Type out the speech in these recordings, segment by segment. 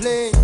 Taking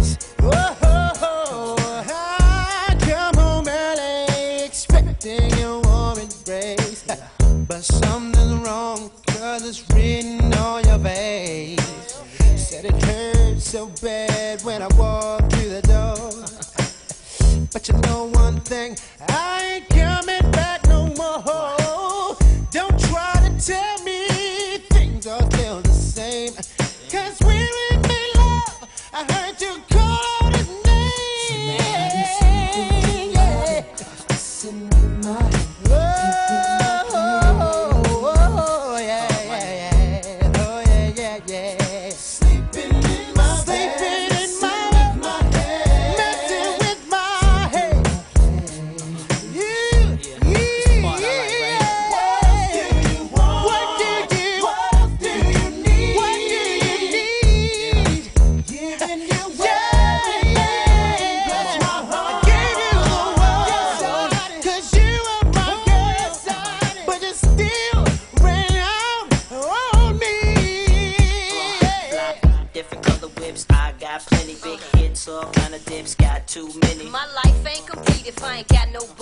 ain't got no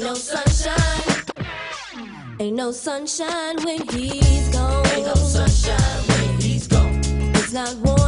Ain't no sunshine. Ain't no sunshine when he's gone. Ain't no sunshine when he's gone. It's not warm.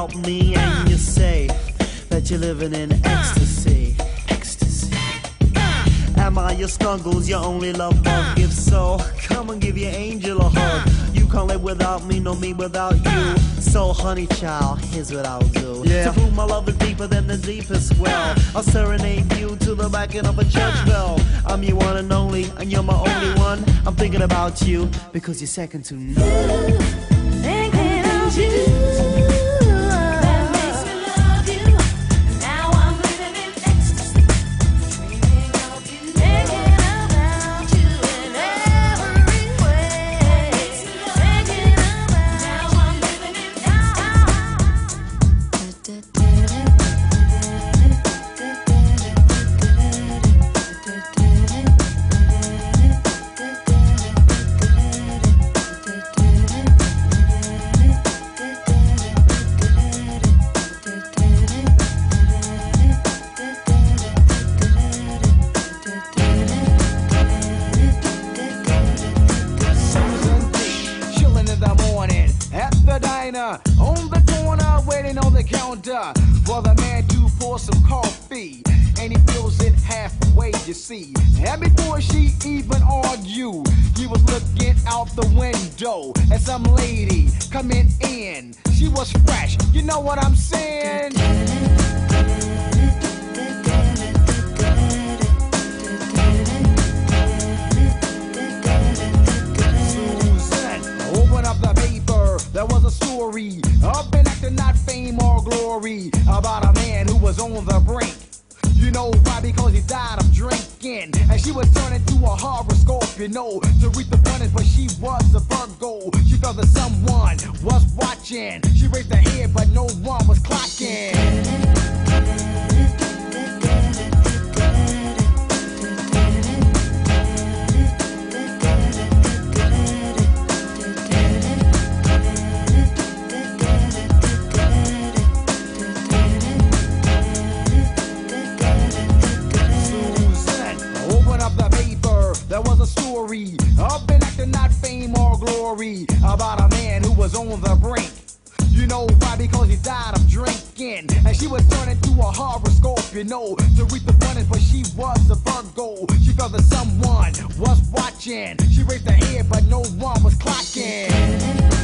About me and you say that you're living in ecstasy. Ecstasy. Am I your snuggles, your only love bug? If so, come and give your angel a hug. You can't live without me, no me without you. So, honey child, here's what I'll do. Yeah. To prove my love is deeper than the deepest well, I'll serenade you to the backing of a church bell. I'm your one and only, and you're my only one. I'm thinking about you because you're second to none. Thinking of you. Raised her head, but no one was clocking. Open up the paper. There was a story not fame or glory, about a man who was on the brink. Know why? Because he died of drinking. And she was turned into a horoscope, you know, to read the abundance, but she was a Virgo. She felt that someone was watching. She raised her head, but no one was clocking.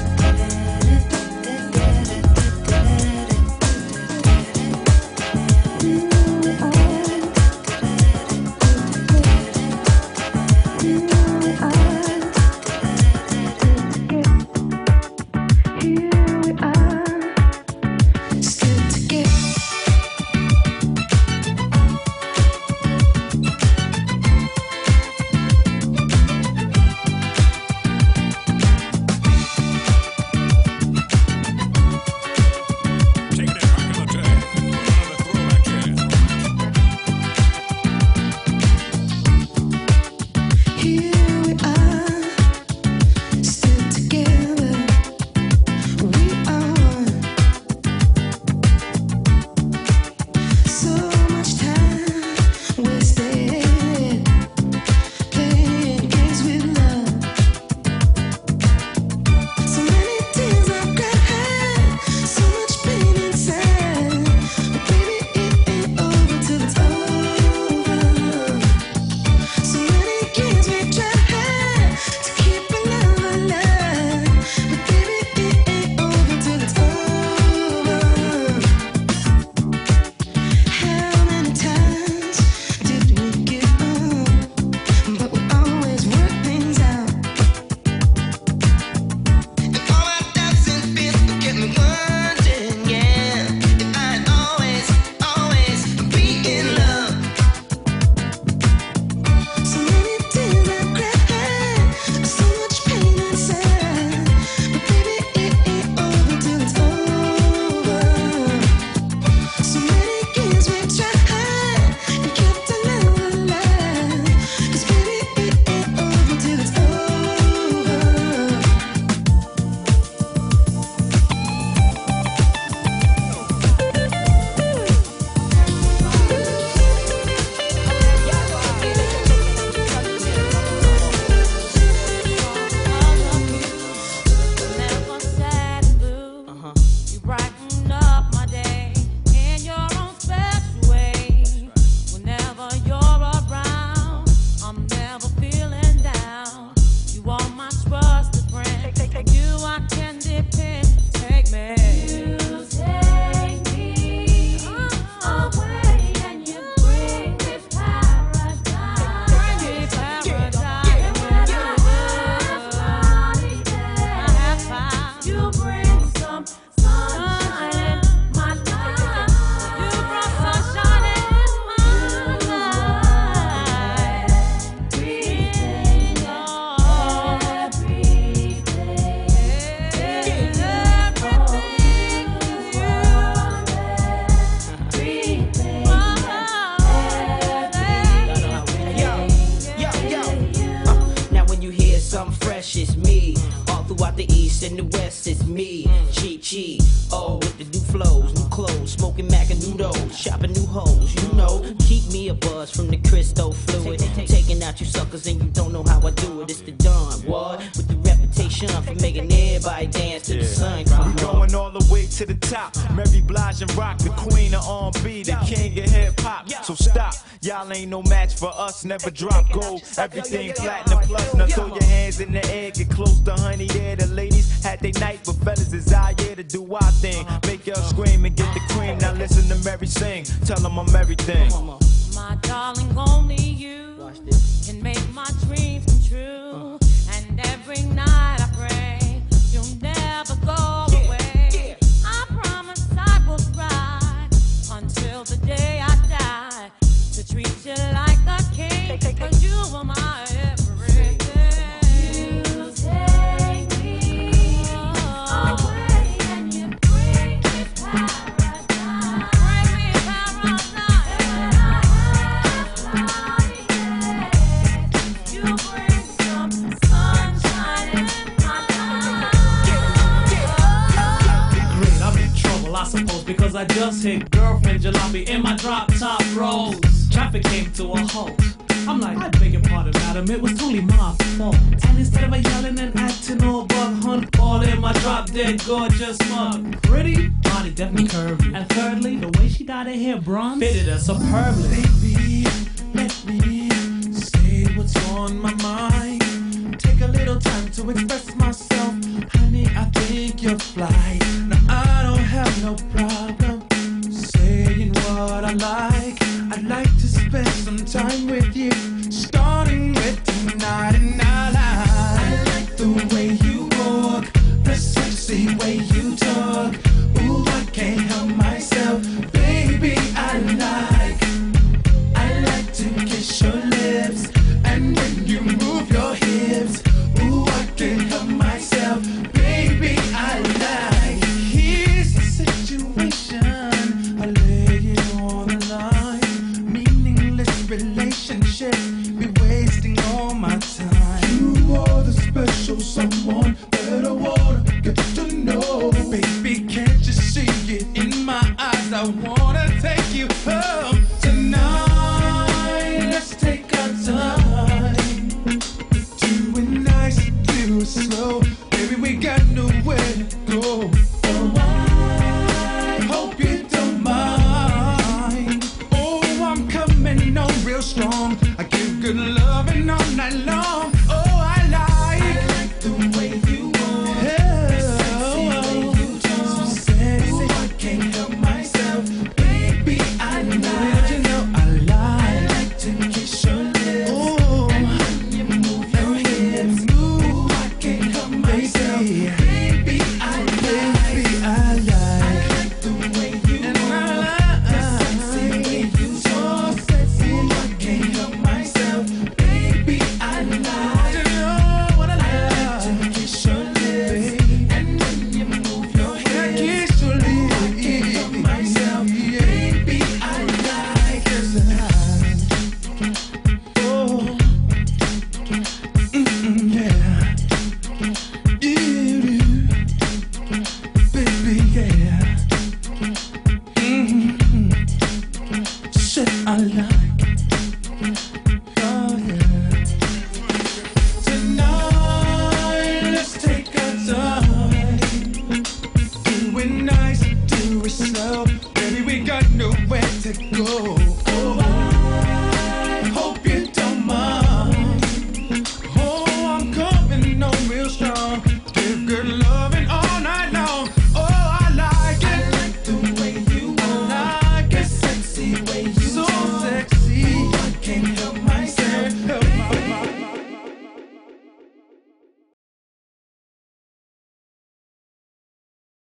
never drop gold. Everything platinum plus. Now throw your hands in the air, get close to honey. Yeah, the ladies had their night, but fellas desire yeah, to do our thing. Make y'all scream and get the cream. Now listen to Mary sing. Tell them I'm everything. to a halt. I'm like, I beg your pardon, madam, it was totally my fault. And instead of yelling and acting all bug hunt, all in my drop dead gorgeous mug. Pretty, body definitely curvy. And thirdly, the way she dyed her hair bronze fitted her superbly. Baby.